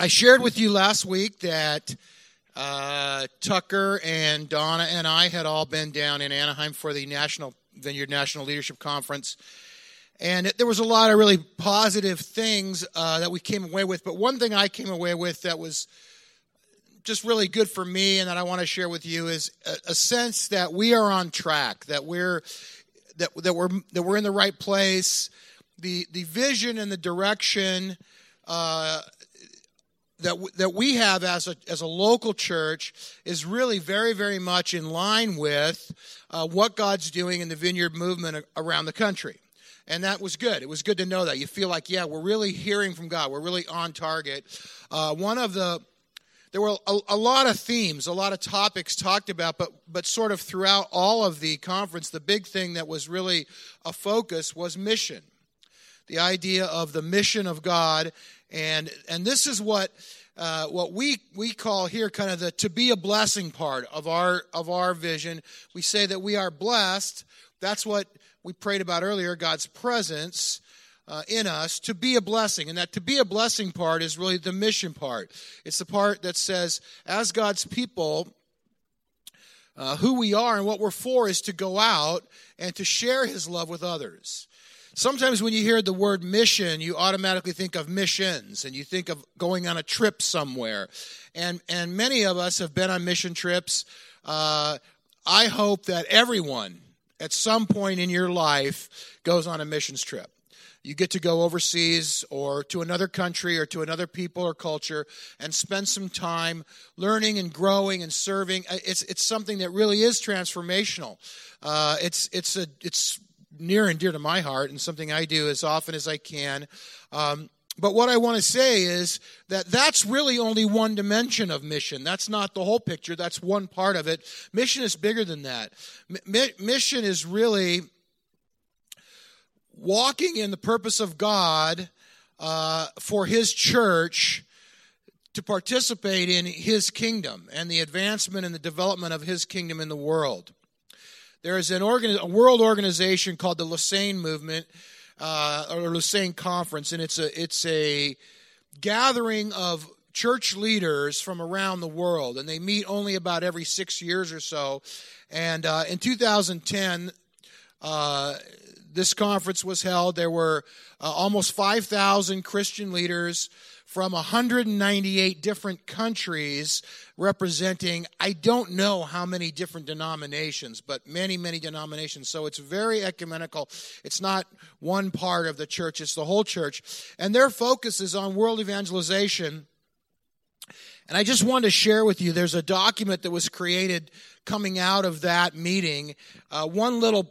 I shared with you last week that uh, Tucker and Donna and I had all been down in Anaheim for the National Vineyard National Leadership Conference. And there was a lot of really positive things uh, that we came away with. But one thing I came away with that was just really good for me and that I want to share with you is a, a sense that we are on track, that we're that, that we're that we're in the right place. The the vision and the direction uh, that w- that we have as a as a local church is really very very much in line with uh, what God's doing in the Vineyard movement around the country, and that was good. It was good to know that you feel like yeah we're really hearing from God. We're really on target. Uh, one of the there were a, a, lot of themes, a lot of topics talked about, but but sort of throughout all of the conference, the big thing that was really a focus was mission, the idea of the mission of God and and this is what uh, what we we call here kind of the to be a blessing part of our of our vision. We say that we are blessed. That's what we prayed about earlier. God's presence. Uh, in us to be a blessing. And that to be a blessing part is really the mission part. It's the part that says, as God's people, uh, who we are and what we're for is to go out and to share his love with others. Sometimes when you hear the word mission, you automatically think of missions and you think of going on a trip somewhere. And, and many of us have been on mission trips. Uh, I hope that everyone at some point in your life goes on a missions trip. You get to go overseas or to another country or to another people or culture and spend some time learning and growing and serving. It's, it's something that really is transformational. Uh, it's, it's, a, it's near and dear to my heart and something I do as often as I can. Um, but what I want to say is that that's really only one dimension of mission. That's not the whole picture. That's one part of it. Mission is bigger than that. Mission is really walking in the purpose of God uh, for His church to participate in His kingdom and the advancement and the development of His kingdom in the world. There is an organ, a world organization called the Lausanne Movement uh, or Lausanne Conference, and it's a it's a gathering of church leaders from around the world, and they meet only about every six years or so. And uh, in 2010, uh, this conference was held. There were uh, almost 5,000 Christian leaders from 198 different countries representing, I don't know how many different denominations, but many, many denominations. So it's very ecumenical. It's not one part of the church, it's the whole church. And their focus is on world evangelization. And I just wanted to share with you there's a document that was created coming out of that meeting, uh, one little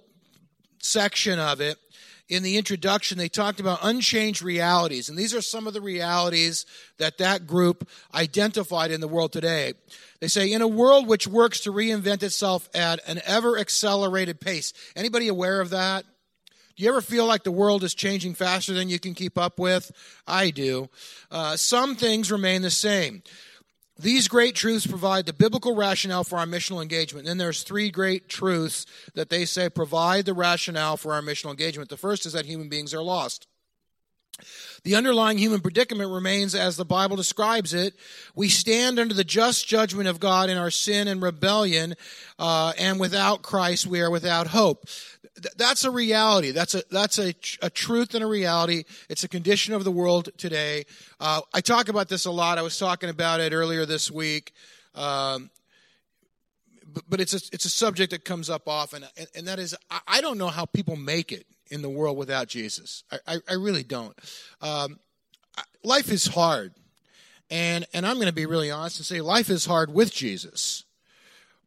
section of it in the introduction, they talked about unchanged realities. And these are some of the realities that that group identified in the world today. They say, in a world which works to reinvent itself at an ever accelerated pace. Anybody aware of that? Do you ever feel like the world is changing faster than you can keep up with? I do. Uh, some things remain the same. These great truths provide the biblical rationale for our missional engagement. And then there's three great truths that they say provide the rationale for our missional engagement. The first is that human beings are lost. The underlying human predicament remains as the Bible describes it. We stand under the just judgment of God in our sin and rebellion, uh, and without Christ, we are without hope that's a reality. That's a that's a, a truth and a reality. It's a condition of the world today. Uh, I talk about this a lot. I was talking about it earlier this week, um, but, but, it's a it's a subject that comes up often, and, and that is I, I, don't know how people make it in the world without Jesus. I I, I really don't. Um, life is hard, and and I'm going to be really honest and say life is hard with Jesus,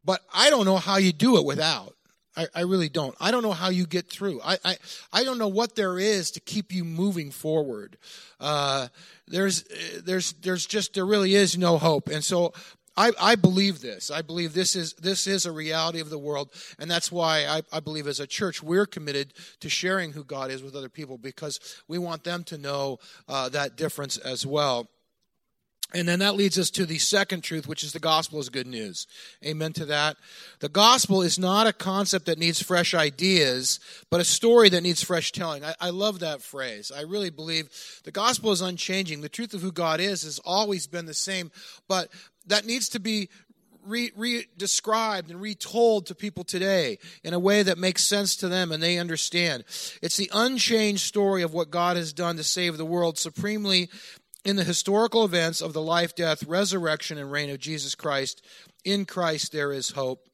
but I don't know how you do it without. I, I, really don't. I don't know how you get through. I, I, I don't know what there is to keep you moving forward. Uh, there's, there's, there's just, there really is no hope. And so I, I believe this. I believe this is, this is a reality of the world. And that's why I, I believe as a church, we're committed to sharing who God is with other people because we want them to know uh, that difference as well. And then that leads us to the second truth, which is the gospel is good news. Amen to that. The gospel is not a concept that needs fresh ideas, but a story that needs fresh telling. I, I, love that phrase. I really believe the gospel is unchanging. The truth of who God is has always been the same, but that needs to be re, re described and retold to people today in a way that makes sense to them and they understand. It's the unchanged story of what God has done to save the world supremely in the historical events of the life, death, resurrection, and reign of Jesus Christ. In Christ there is hope.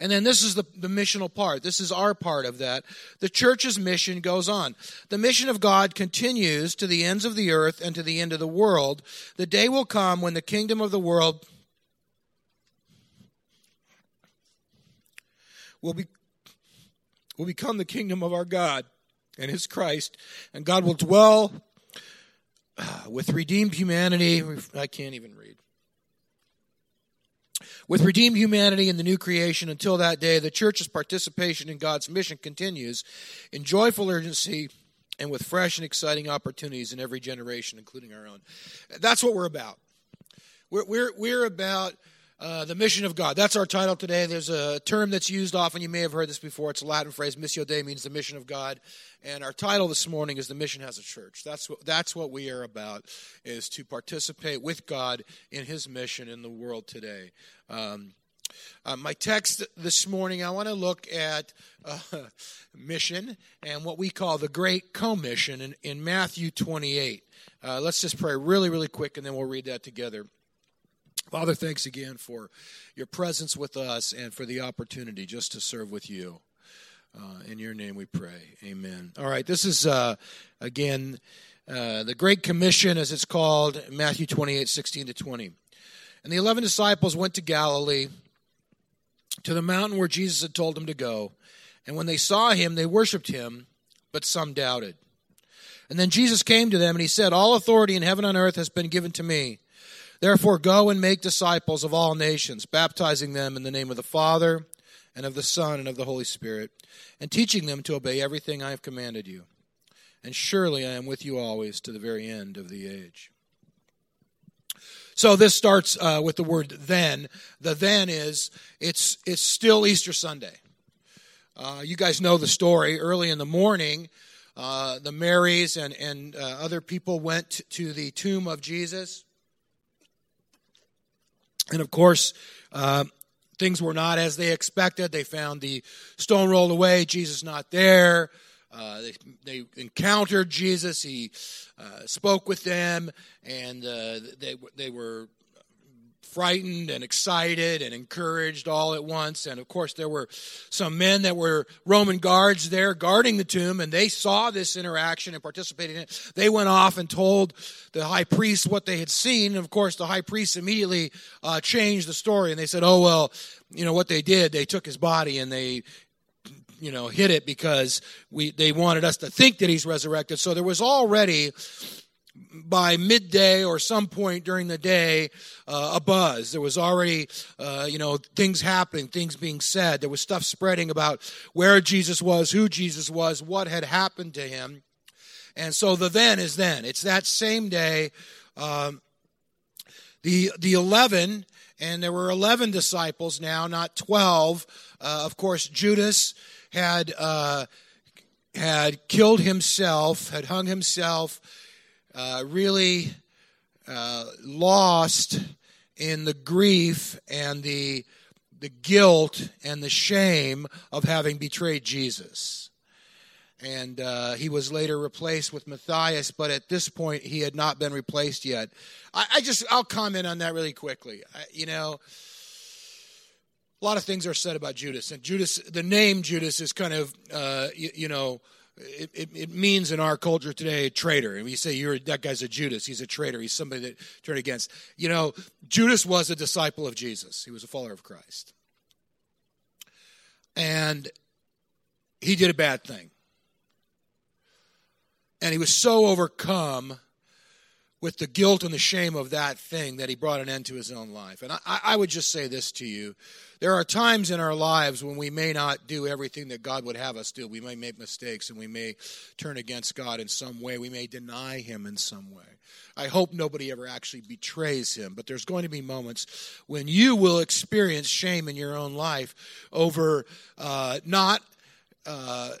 And then this is the, the missional part. This is our part of that. The church's mission goes on. The mission of God continues to the ends of the earth and to the end of the world. The day will come when the kingdom of the world will be will become the kingdom of our God and his Christ, and God will dwell with redeemed humanity. I can't even read. With redeemed humanity in the new creation until that day, the church's participation in God's mission continues in joyful urgency and with fresh and exciting opportunities in every generation, including our own. That's what we're about. We're, we're, we're about uh, the mission of God. That's our title today. There's a term that's used often. You may have heard this before. It's a Latin phrase. Missio Dei means the mission of God. And our title this morning is The Mission Has a Church. That's what, that's what we are about, is to participate with God in his mission in the world today. Um, uh, my text this morning, I want to look at uh, mission and what we call the Great Commission in, in Matthew 28. Uh, let's just pray really, really quick, and then we'll read that together. Father, thanks again for your presence with us and for the opportunity just to serve with you. Uh, in your name we pray. Amen. All right, this is, uh, again, uh, the Great Commission, as it's called, Matthew 28 16 to 20. And the 11 disciples went to Galilee, to the mountain where Jesus had told them to go. And when they saw him, they worshiped him, but some doubted. And then Jesus came to them, and he said, All authority in heaven and earth has been given to me. Therefore, go and make disciples of all nations, baptizing them in the name of the Father, and of the Son, and of the Holy Spirit, and teaching them to obey everything I have commanded you. And surely I am with you always to the very end of the age. So this starts uh, with the word then. The then is it's it's still Easter Sunday. Uh, you guys know the story. Early in the morning, uh, the Marys and and uh, other people went to the tomb of Jesus. And of course, uh, things were not as they expected. They found the stone rolled away, Jesus not there. Uh, they, they, encountered Jesus. He uh, spoke with them, and uh, they they were frightened and excited and encouraged all at once. And of course, there were some men that were Roman guards there guarding the tomb, and they saw this interaction and participated in it. They went off and told the high priest what they had seen. And of course, the high priest immediately uh, changed the story, and they said, "Oh well, you know what they did? They took his body and they." you know hid it because we they wanted us to think that he's resurrected so there was already by midday or some point during the day uh, a buzz. There was already, uh, you know, things happening, things being said. There was stuff spreading about where Jesus was, who Jesus was, what had happened to him. And so the then is then. It's that same day. Um, the the eleven, and there were eleven disciples now, not twelve. Uh, of course, Judas had uh, had killed himself, had hung himself uh, really uh, lost in the grief and the the guilt and the shame of having betrayed Jesus. And uh, he was later replaced with Matthias, but at this point he had not been replaced yet. I, I just I'll comment on that really quickly. I, you know, a lot of things are said about Judas, and Judas, the name Judas is kind of uh, you, you know it, it, it, means in our culture today traitor. And we say you're that guy's a Judas. He's a traitor. He's somebody that turned against. You know, Judas was a disciple of Jesus. He was a follower of Christ, and he did a bad thing. And he was so overcome with the guilt and the shame of that thing that he brought an end to his own life. And I, I would just say this to you. There are times in our lives when we may not do everything that God would have us do. We may make mistakes and we may turn against God in some way. We may deny Him in some way. I hope nobody ever actually betrays Him, but there's going to be moments when you will experience shame in your own life over uh, not uh,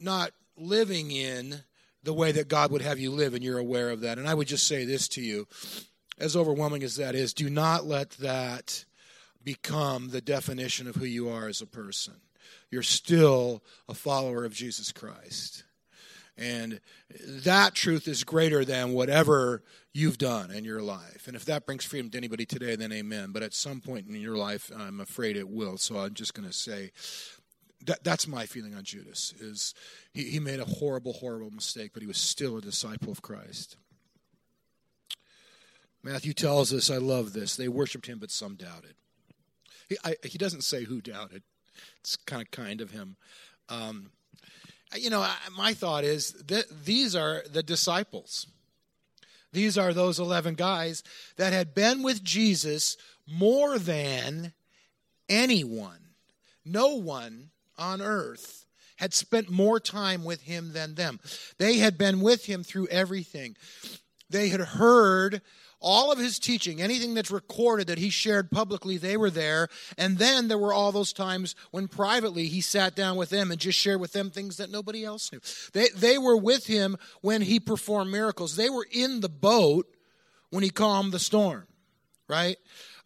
not living in the way that God would have you live, and you're aware of that. And I would just say this to you as overwhelming as that is, do not let that become the definition of who you are as a person. You're still a follower of Jesus Christ. And that truth is greater than whatever you've done in your life. And if that brings freedom to anybody today, then amen. But at some point in your life, I'm afraid it will. So I'm just going to say that, that's my feeling on Judas is he, he made a horrible, horrible mistake, but he was still a disciple of Christ. Matthew tells us, I love this. They worshiped him, but some doubted. He, I, he doesn't say who doubted. It's kind of kind of him. Um, you know, my thought is that these are the disciples. These are those 11 guys that had been with Jesus more than anyone. No one on earth had spent more time with him than them. They had been with him through everything. They had heard all of his teaching, anything that's recorded that he shared publicly, they were there. And then there were all those times when privately he sat down with them and just shared with them things that nobody else knew. They, they were with him when he performed miracles. They were in the boat when he calmed the storm, right?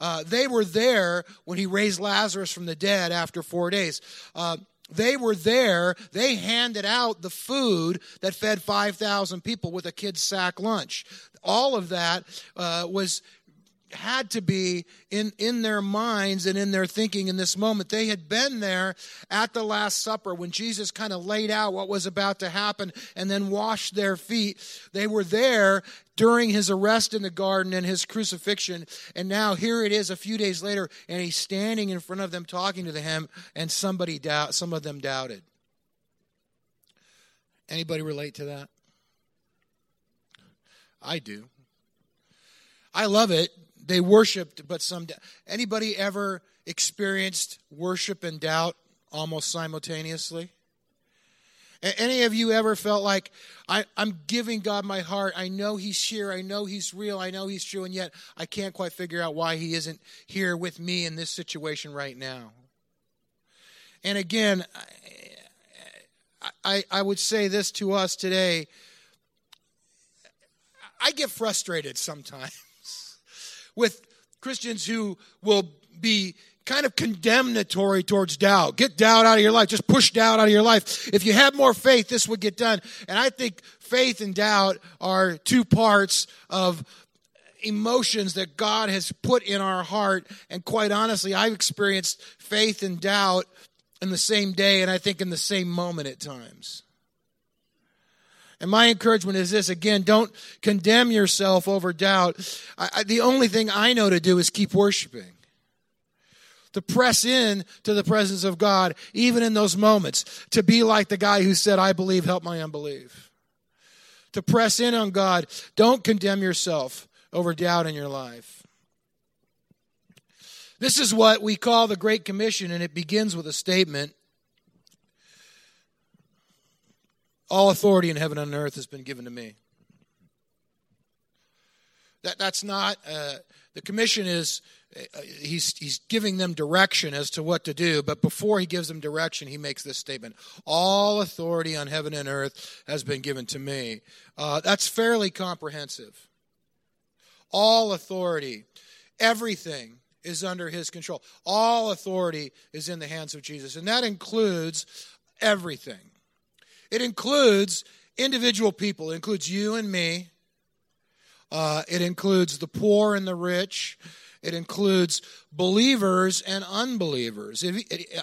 Uh, they were there when he raised Lazarus from the dead after four days. Uh, they were there. They handed out the food that fed 5,000 people with a kid's sack lunch. All of that uh, was had to be in, in their minds and in their thinking in this moment. They had been there at the Last Supper when Jesus kind of laid out what was about to happen and then washed their feet. They were there during his arrest in the garden and his crucifixion. And now here it is a few days later, and he's standing in front of them talking to them, and somebody doubt some of them doubted. Anybody relate to that? I do. I love it. They worshiped, but some. Anybody ever experienced worship and doubt almost simultaneously? Any of you ever felt like I, am giving God my heart? I know He's here. I know He's real. I know He's true. And yet I can't quite figure out why He isn't here with me in this situation right now. And again, I, I, I would say this to us today. I get frustrated sometimes with Christians who will be kind of condemnatory towards doubt. Get doubt out of your life. Just push doubt out of your life. If you had more faith, this would get done. And I think faith and doubt are two parts of emotions that God has put in our heart. And quite honestly, I've experienced faith and doubt in the same day and I think in the same moment at times. And my encouragement is this again, don't condemn yourself over doubt. I, I, the only thing I know to do is keep worshiping to press in to the presence of God, even in those moments, to be like the guy who said, I believe, help my unbelief. To press in on God. Don't condemn yourself over doubt in your life. This is what we call the Great Commission, and it begins with a statement All authority in heaven and earth has been given to me. That, that's not, uh, the commission is he's he's giving them direction as to what to do but before he gives them direction he makes this statement. All authority on heaven and earth has been given to me. Uh, that's fairly comprehensive. All authority everything is under his control. All authority is in the hands of jesus and that includes everything it includes individual people it includes you and me uh, it includes the poor and the rich it includes believers and unbelievers.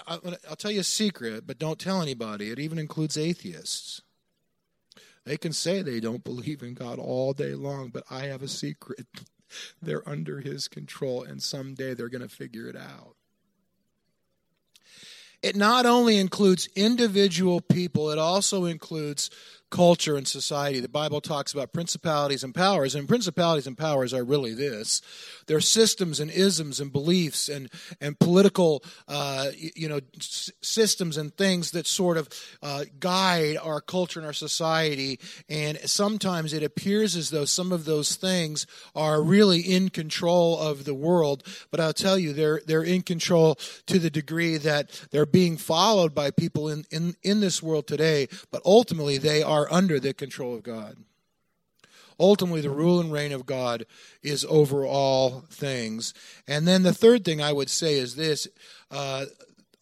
I'll tell you a secret, but don't tell anybody. It even includes atheists. They can say they don't believe in God all day long, but I have a secret. They're under His control, and someday they're going to figure it out. It not only includes individual people, it also includes culture and society. The Bible talks about principalities and powers, and principalities and powers are really this: they're systems and isms and beliefs and and political, uh, you know, s- systems and things that sort of uh, guide our culture and our society. And sometimes it appears as though some of those things are really in control of the world, but I'll tell you, they're they're in control to the degree that they're being followed by people in in in this world today, but ultimately they are are under the control of God. Ultimately, the rule and reign of God is over all things. And then the third thing I would say is this uh,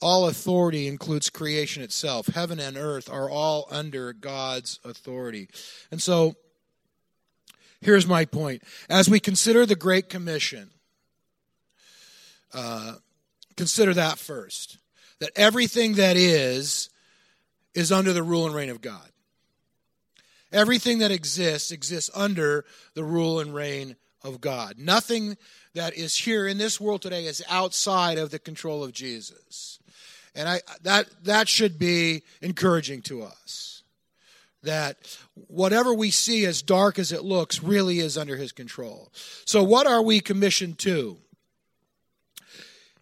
all authority includes creation itself. Heaven and earth are all under God's authority. And so, here's my point. As we consider the Great Commission, uh, consider that first. That everything that is, is under the rule and reign of God. Everything that exists exists under the rule and reign of God. Nothing that is here in this world today is outside of the control of Jesus. And I that that should be encouraging to us. That whatever we see as dark as it looks really is under his control. So what are we commissioned to?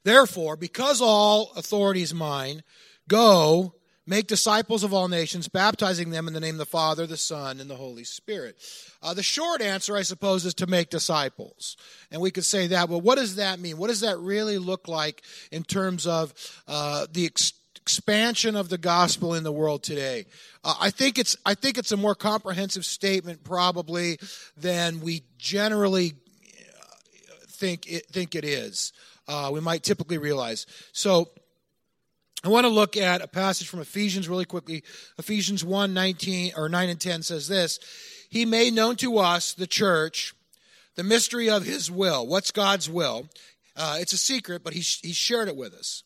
Therefore, because all authority is mine, go Make disciples of all nations, baptizing them in the name of the Father, the Son, and the Holy Spirit. Uh, the short answer, I suppose, is to make disciples. And we could say that, well, what does that mean? What does that really look like in terms of uh, the ex- expansion of the gospel in the world today? Uh, I think it's I think it's a more comprehensive statement probably than we generally uh, think it, think it is. Uh, we might typically realize. So I want to look at a passage from Ephesians really quickly. Ephesians 1 19 or 9 and 10 says this He made known to us, the church, the mystery of His will. What's God's will? Uh, it's a secret, but he, he shared it with us.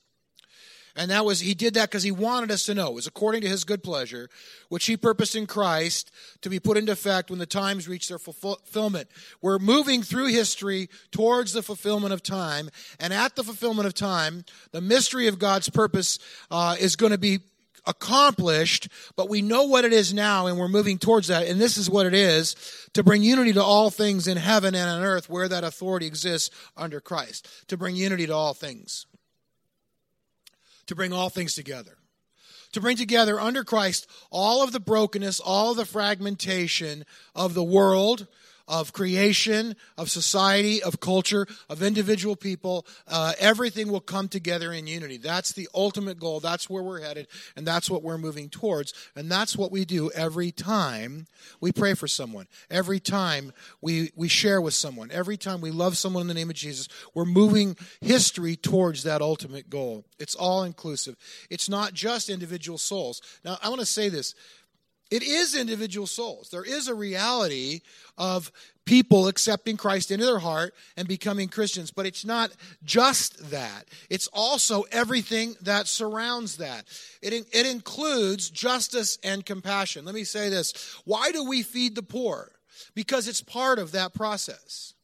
And that was, he did that because he wanted us to know. It was according to his good pleasure, which he purposed in Christ to be put into effect when the times reach their fulfillment. We're moving through history towards the fulfillment of time. And at the fulfillment of time, the mystery of God's purpose uh, is going to be accomplished, but we know what it is now and we're moving towards that. And this is what it is to bring unity to all things in heaven and on earth where that authority exists under Christ. To bring unity to all things to bring all things together. To bring together under Christ all of the brokenness, all of the fragmentation of the world, of creation, of society, of culture, of individual people. Uh, everything will come together in unity. That's the ultimate goal. That's where we're headed, and that's what we're moving towards. And that's what we do every time we pray for someone, every time we, we share with someone, every time we love someone in the name of Jesus. We're moving history towards that ultimate goal. It's all inclusive, it's not just individual souls. Now, I want to say this it is individual souls. There is a reality of people accepting Christ into their heart and becoming Christians, but it's not just that. It's also everything that surrounds that. It, it includes justice and compassion. Let me say this why do we feed the poor? Because it's part of that process.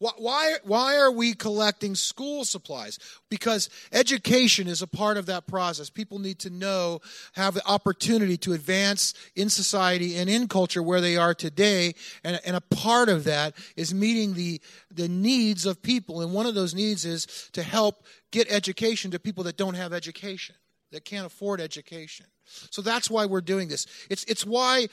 Why, why are we collecting school supplies? Because education is a part of that process. People need to know, have the opportunity to advance in society and in culture where they are today. And, and a part of that is meeting the, the needs of people. And one of those needs is to help get education to people that don't have education, that can't afford education. So that's why we're doing this. It's, it's why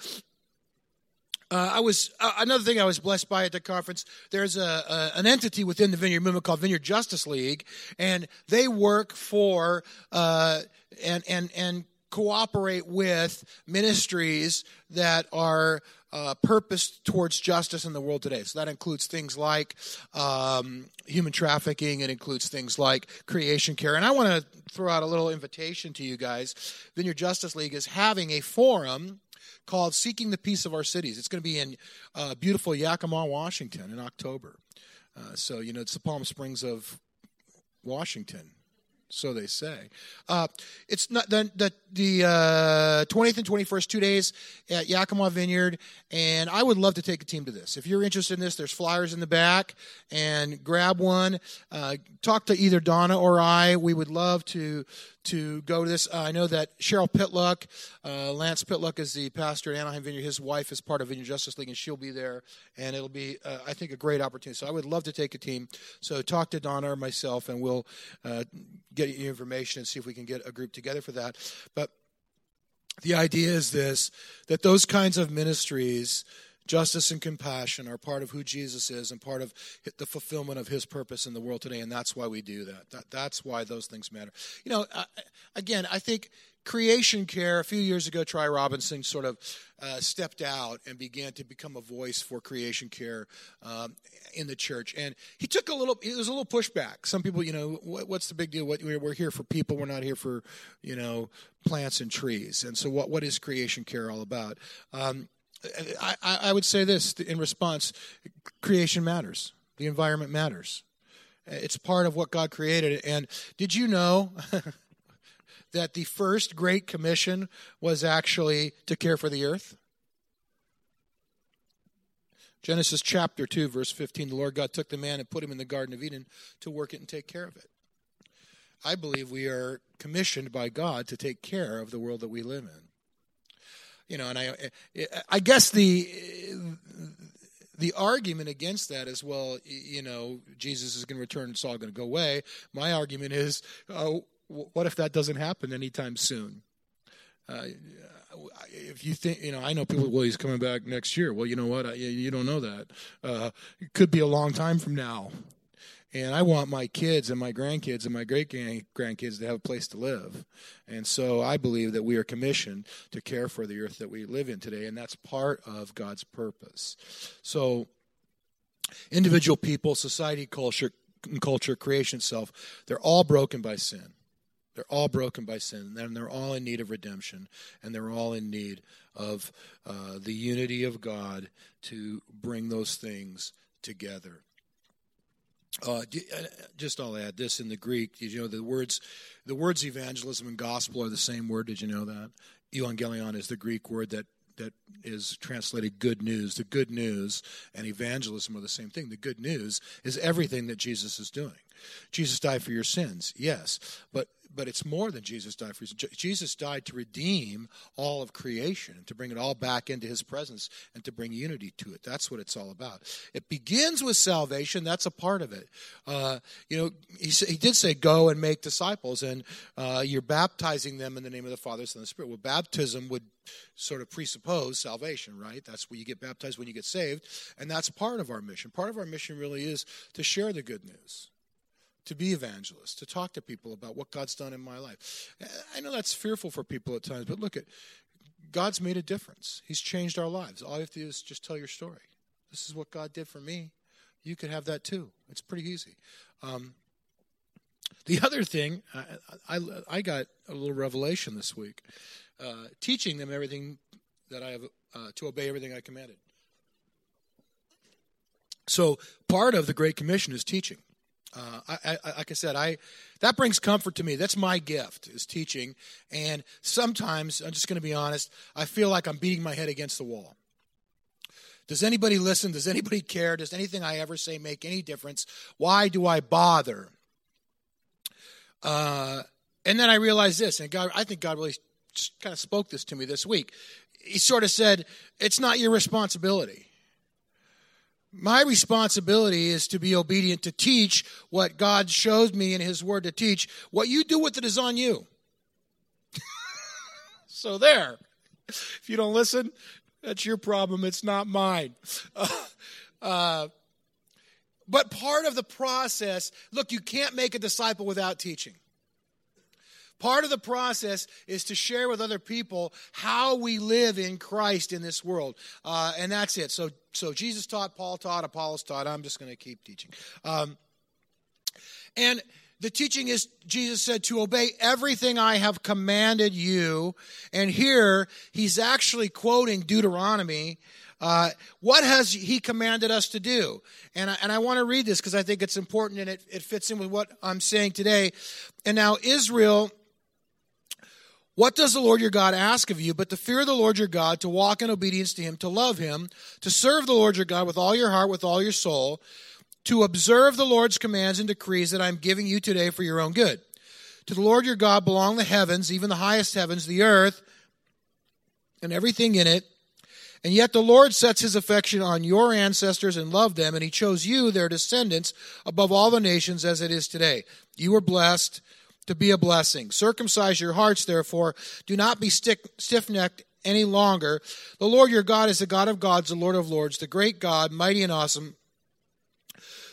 uh, I was uh, another thing I was blessed by at the conference. There's a, a, an entity within the Vineyard Movement called Vineyard Justice League, and they work for uh, and and and cooperate with ministries that are uh, purposed towards justice in the world today. So that includes things like um, human trafficking. It includes things like creation care. And I want to throw out a little invitation to you guys. Vineyard Justice League is having a forum called Seeking the Peace of Our Cities. It's going to be in uh, beautiful Yakima, Washington in October. Uh, so, you know, it's the Palm Springs of Washington. So they say. Uh, it's not the the, the uh, 20th and 21st, two days at Yakima Vineyard, and I would love to take a team to this. If you're interested in this, there's flyers in the back, and grab one. Uh, talk to either Donna or I. We would love to to go to this. Uh, I know that Cheryl Pittluck, uh, Lance Pittluck is the pastor at Anaheim Vineyard. His wife is part of Vineyard Justice League, and she'll be there. And it'll be, uh, I think, a great opportunity. So I would love to take a team. So talk to Donna or myself, and we'll uh, get you information and see if we can get a group together for that. But the idea is this that those kinds of ministries justice and compassion are part of who Jesus is and part of the fulfillment of his purpose in the world today. And that's why we do that. that that's why those things matter. You know, again, I think creation care, a few years ago, Tri Robinson sort of uh, stepped out and began to become a voice for creation care um, in the church. And he took a little, it was a little pushback. Some people, you know, what, what's the big deal? What, we're here for people, we're not here for, you know, plants and trees. And so, what, what is creation care all about? Um, I, I would say this in response creation matters, the environment matters. Uh, it's part of what God created. And did you know that the first Great Commission was actually to care for the earth? Genesis chapter 2, verse 15 the Lord God took the man and put him in the Garden of Eden to work it and take care of it. I believe we are commissioned by God to take care of the world that we live in you know, and I, I guess the the argument against that is, well, you know, Jesus is going to return, it's all going to go away. My argument is, oh, what if that doesn't happen anytime soon? Uh, if you think, you know, I know people, well, he's coming back next year. Well, you know what? I, you don't know that. Uh, it could be a long time from now. And I want my kids and my grandkids and my great grandkids to have a place to live. And so I believe that we are commissioned to care for the earth that we live in today, and that's part of God's purpose. So, individual people, society, culture, culture, creation itself, they're all broken by sin. They're all broken by sin, and they're all in need of redemption, and they're all in need of uh, the unity of God to bring those things together. Uh, uh, just I'll add this in the Greek. Did you know the words, the words evangelism and gospel are the same word? Did you know that? Evangelion is the Greek word that that is translated good news. The good news and evangelism are the same thing. The good news is everything that Jesus is doing. Jesus died for your sins, yes, but but it's more than Jesus died for. Jesus died to redeem all of creation, to bring it all back into his presence, and to bring unity to it. That's what it's all about. It begins with salvation. That's a part of it. Uh, you know, he, he did say, go and make disciples, and uh, you're baptizing them in the name of the Father, Son, and the Spirit. Well, baptism would sort of presuppose salvation, right? That's where you get baptized when you get saved, and that's part of our mission. Part of our mission really is to share the good news to be evangelists, to talk to people about what God's done in my life. I know that's fearful for people at times, but look at God's made a difference. He's changed our lives. All you have to do is just tell your story. This is what God did for me. You could have that too. It's pretty easy. Um, the other thing, I, I, I, got a little revelation this week, uh, teaching them everything that I have uh, to obey everything I commanded. So part of the Great Commission is teaching. Uh, I, I, like I said, I that brings comfort to me. That's my gift is teaching, and sometimes I'm just going to be honest. I feel like I'm beating my head against the wall. Does anybody listen? Does anybody care? Does anything I ever say make any difference? Why do I bother? Uh, and then I realized this, and God, I think God really kind of spoke this to me this week. He sort of said, "It's not your responsibility." My responsibility is to be obedient to teach what God shows me in His Word to teach. What you do with it is on you. so, there. If you don't listen, that's your problem. It's not mine. Uh, but part of the process look, you can't make a disciple without teaching. Part of the process is to share with other people how we live in Christ in this world. Uh, and that's it. So, so Jesus taught, Paul taught, Apollos taught. I'm just going to keep teaching. Um, and the teaching is Jesus said to obey everything I have commanded you. And here he's actually quoting Deuteronomy. Uh, what has he commanded us to do? And I, and I want to read this because I think it's important and it, it fits in with what I'm saying today. And now Israel what does the Lord your God ask of you but to fear the Lord your God, to walk in obedience to him, to love him, to serve the Lord your God with all your heart, with all your soul, to observe the Lord's commands and decrees that I'm giving you today for your own good, To the Lord your God belong the heavens, even the highest heavens, the earth, and everything in it. And yet the Lord sets his affection on your ancestors and loved them, and he chose you, their descendants, above all the nations as it is today. You were blessed to be a blessing. Circumcise your hearts, therefore. Do not be stiff necked any longer. The Lord your God is the God of gods, the Lord of lords, the great God, mighty and awesome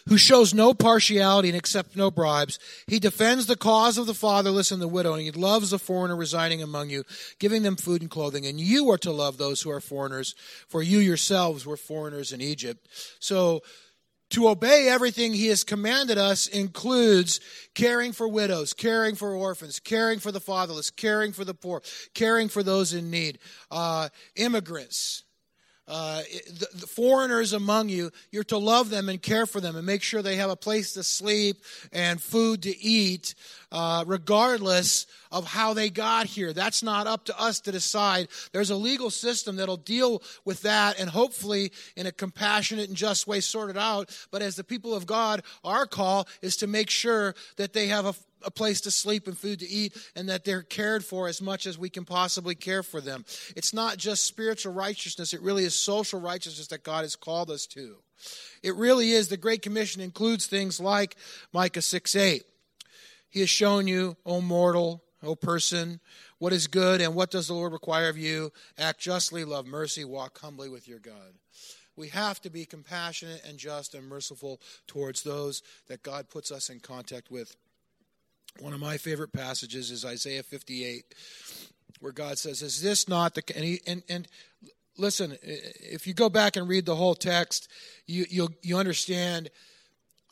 who shows no partiality and accepts no bribes. He defends the cause of the fatherless and the widow, and he loves the foreigner residing among you, giving them food and clothing. And you are to love those who are foreigners, for you yourselves were foreigners in Egypt. So, to obey everything he has commanded us includes caring for widows, caring for orphans, caring for the fatherless, caring for the poor, caring for those in need, uh, immigrants, uh, the, the, foreigners among you, you're to love them and care for them and make sure they have a place to sleep and food to eat, uh, regardless of how they got here. That's not up to us to decide. There's a legal system that'll deal with that and hopefully in a compassionate and just way sort it out. But as the people of God, our call is to make sure that they have a a place to sleep and food to eat, and that they're cared for as much as we can possibly care for them. It's not just spiritual righteousness, it really is social righteousness that God has called us to. It really is. The Great Commission includes things like Micah 6 8. He has shown you, O mortal, O person, what is good and what does the Lord require of you? Act justly, love mercy, walk humbly with your God. We have to be compassionate and just and merciful towards those that God puts us in contact with. One of my favorite passages is Isaiah 58, where God says, Is this not the. And, he, and, and listen, if you go back and read the whole text, you, you you understand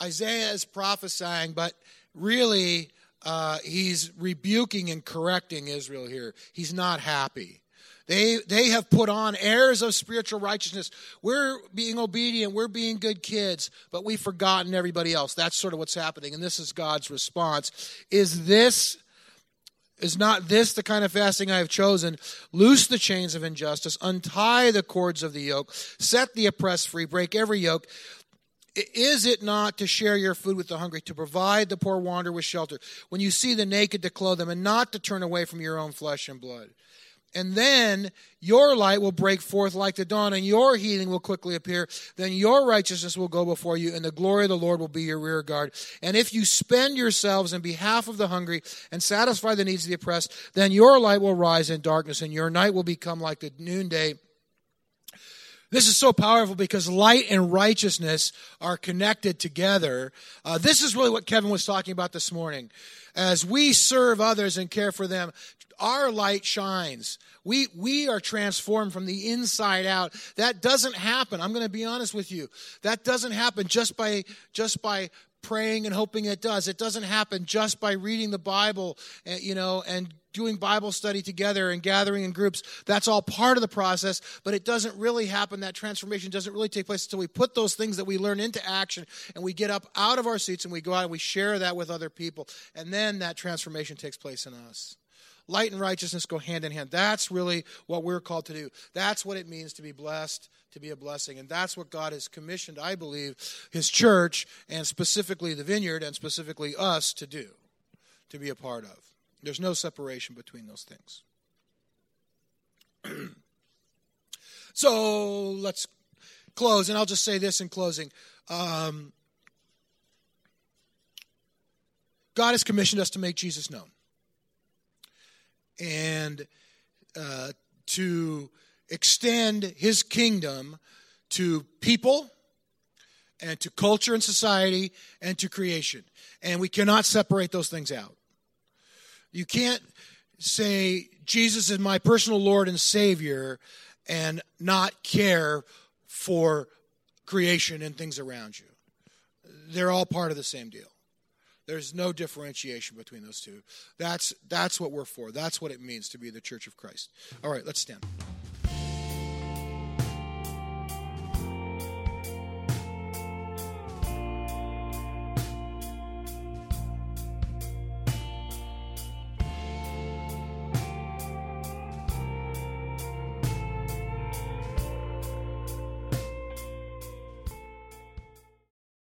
Isaiah is prophesying, but really uh, he's rebuking and correcting Israel here. He's not happy. They, they have put on airs of spiritual righteousness. We're being obedient. We're being good kids, but we've forgotten everybody else. That's sort of what's happening. And this is God's response. Is this, is not this the kind of fasting I have chosen? Loose the chains of injustice, untie the cords of the yoke, set the oppressed free, break every yoke. Is it not to share your food with the hungry, to provide the poor wanderer with shelter, when you see the naked to clothe them, and not to turn away from your own flesh and blood? And then your light will break forth like the dawn, and your healing will quickly appear. Then your righteousness will go before you, and the glory of the Lord will be your rear guard. And if you spend yourselves in behalf of the hungry and satisfy the needs of the oppressed, then your light will rise in darkness, and your night will become like the noonday. This is so powerful because light and righteousness are connected together. Uh, this is really what Kevin was talking about this morning. As we serve others and care for them, our light shines. We, we are transformed from the inside out. That doesn't happen. I'm going to be honest with you. That doesn't happen just by, just by praying and hoping it does. It doesn't happen just by reading the Bible, eh, you know, and doing Bible study together and gathering in groups. That's all part of the process, but it doesn't really happen. That transformation doesn't really take place until we put those things that we learn into action and we get up out of our seats and we go out and we share that with other people. And then that transformation takes place in us. Light and righteousness go hand in hand. That's really what we're called to do. That's what it means to be blessed, to be a blessing. And that's what God has commissioned, I believe, His church and specifically the vineyard and specifically us to do, to be a part of. There's no separation between those things. so let's close, and I'll just say this in closing. Um, God has commissioned us to make Jesus known and uh, to extend his kingdom to people and to culture and society and to creation. And we cannot separate those things out. You can't say, Jesus is my personal Lord and Savior, and not care for creation and things around you. They're all part of the same deal. There's no differentiation between those two. That's, that's what we're for. That's what it means to be the church of Christ. All right, let's stand.